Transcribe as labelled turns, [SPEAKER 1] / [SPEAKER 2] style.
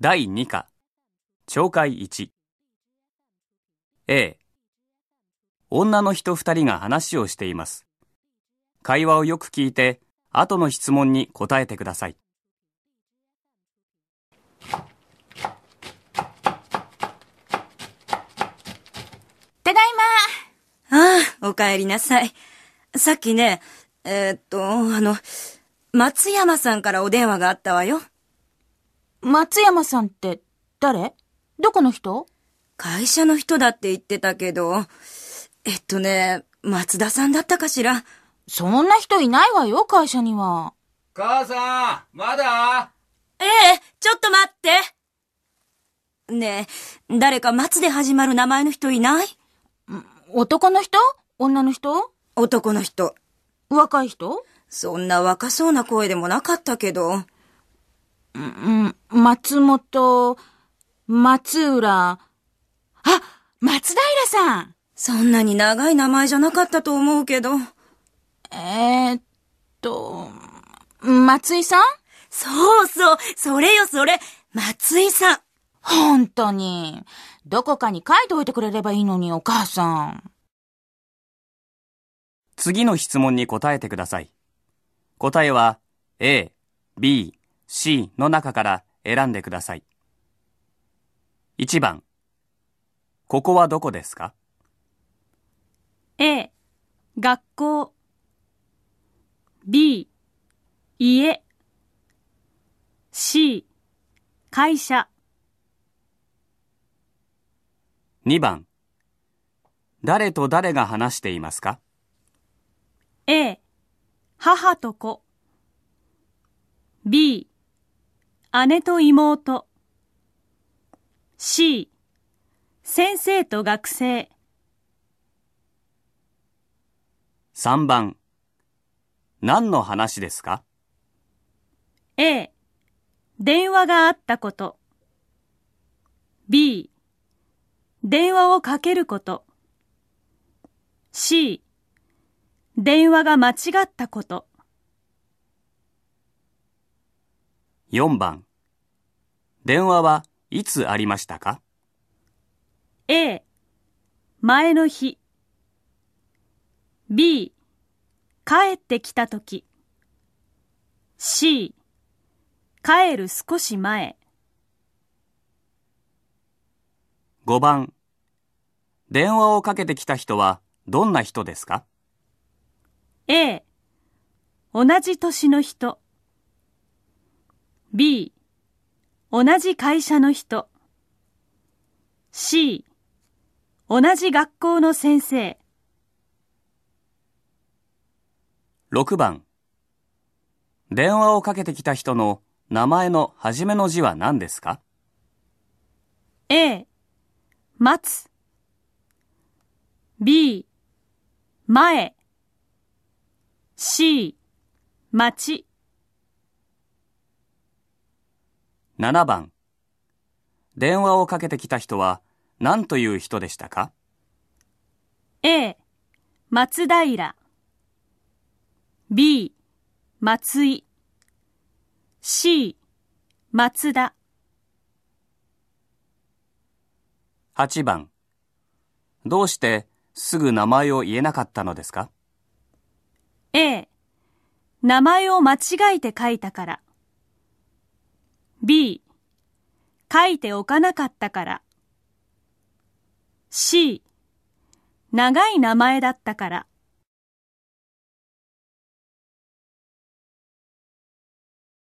[SPEAKER 1] 第2課、懲戒1。A、女の人二人が話をしています。会話をよく聞いて、後の質問に答えてください。
[SPEAKER 2] ただい
[SPEAKER 3] ああ、お帰りなさい。さっきね、えーっと、あの、松山さんからお電話があったわよ。
[SPEAKER 2] ま。松山さんって誰？どこの人？
[SPEAKER 3] 会社の人だって言ってたけど、えっとね、松田さんだったかしら？
[SPEAKER 2] そんな人いないわよ、会社には。
[SPEAKER 4] 母さん、まだ？
[SPEAKER 3] ええ、ちょっと待って。ねえ、誰か松で始まる名前の人いない？
[SPEAKER 2] 男の人？女の人？
[SPEAKER 3] 男の人。
[SPEAKER 2] 若い人？
[SPEAKER 3] そんな若そうな声でもなかったけど。
[SPEAKER 2] うん、松本、松浦。あ、松平さん
[SPEAKER 3] そんなに長い名前じゃなかったと思うけど。
[SPEAKER 2] えー、っと、松井さん？
[SPEAKER 3] そうそう、それよそれ、松井さん。
[SPEAKER 2] 本当に。どこかに書いておいてくれればいいのに、お母さん。
[SPEAKER 1] 次の質問に答えてください。答えは A、B、C の中から選んでください。1番、ここはどこですか
[SPEAKER 5] ？A 学校。B 家。C 会社
[SPEAKER 1] ?2 番、誰と誰が話していますか
[SPEAKER 5] ？A 母と子。B 姉と妹。C 先生と学生
[SPEAKER 1] ?3 番、何の話ですか
[SPEAKER 5] ？A 電話があったこと。B 電話をかけること。C 電話が間違ったこと。
[SPEAKER 1] 4番、電話はいつありましたか
[SPEAKER 5] ？A、前の日。B、帰ってきたとき。C、帰る少し前。
[SPEAKER 1] 5番、電話をかけてきた人はどんな人ですか
[SPEAKER 5] ？A、同じ年の人。B、同じ会社の人。C、同じ学校の先生。
[SPEAKER 1] 6番、電話をかけてきた人の名前の初めの字は何ですか
[SPEAKER 5] ？A、待つ。B、前。C、待ち。
[SPEAKER 1] 7番、電話をかけてきた人は何という人でしたか
[SPEAKER 5] ？A、松平。B、松井。C、松田。
[SPEAKER 1] 8番、どうしてすぐ名前を言えなかったのですか
[SPEAKER 5] ？A、名前を間違えて書いたから。B、書いておかなかったから。C、長い名前だったから。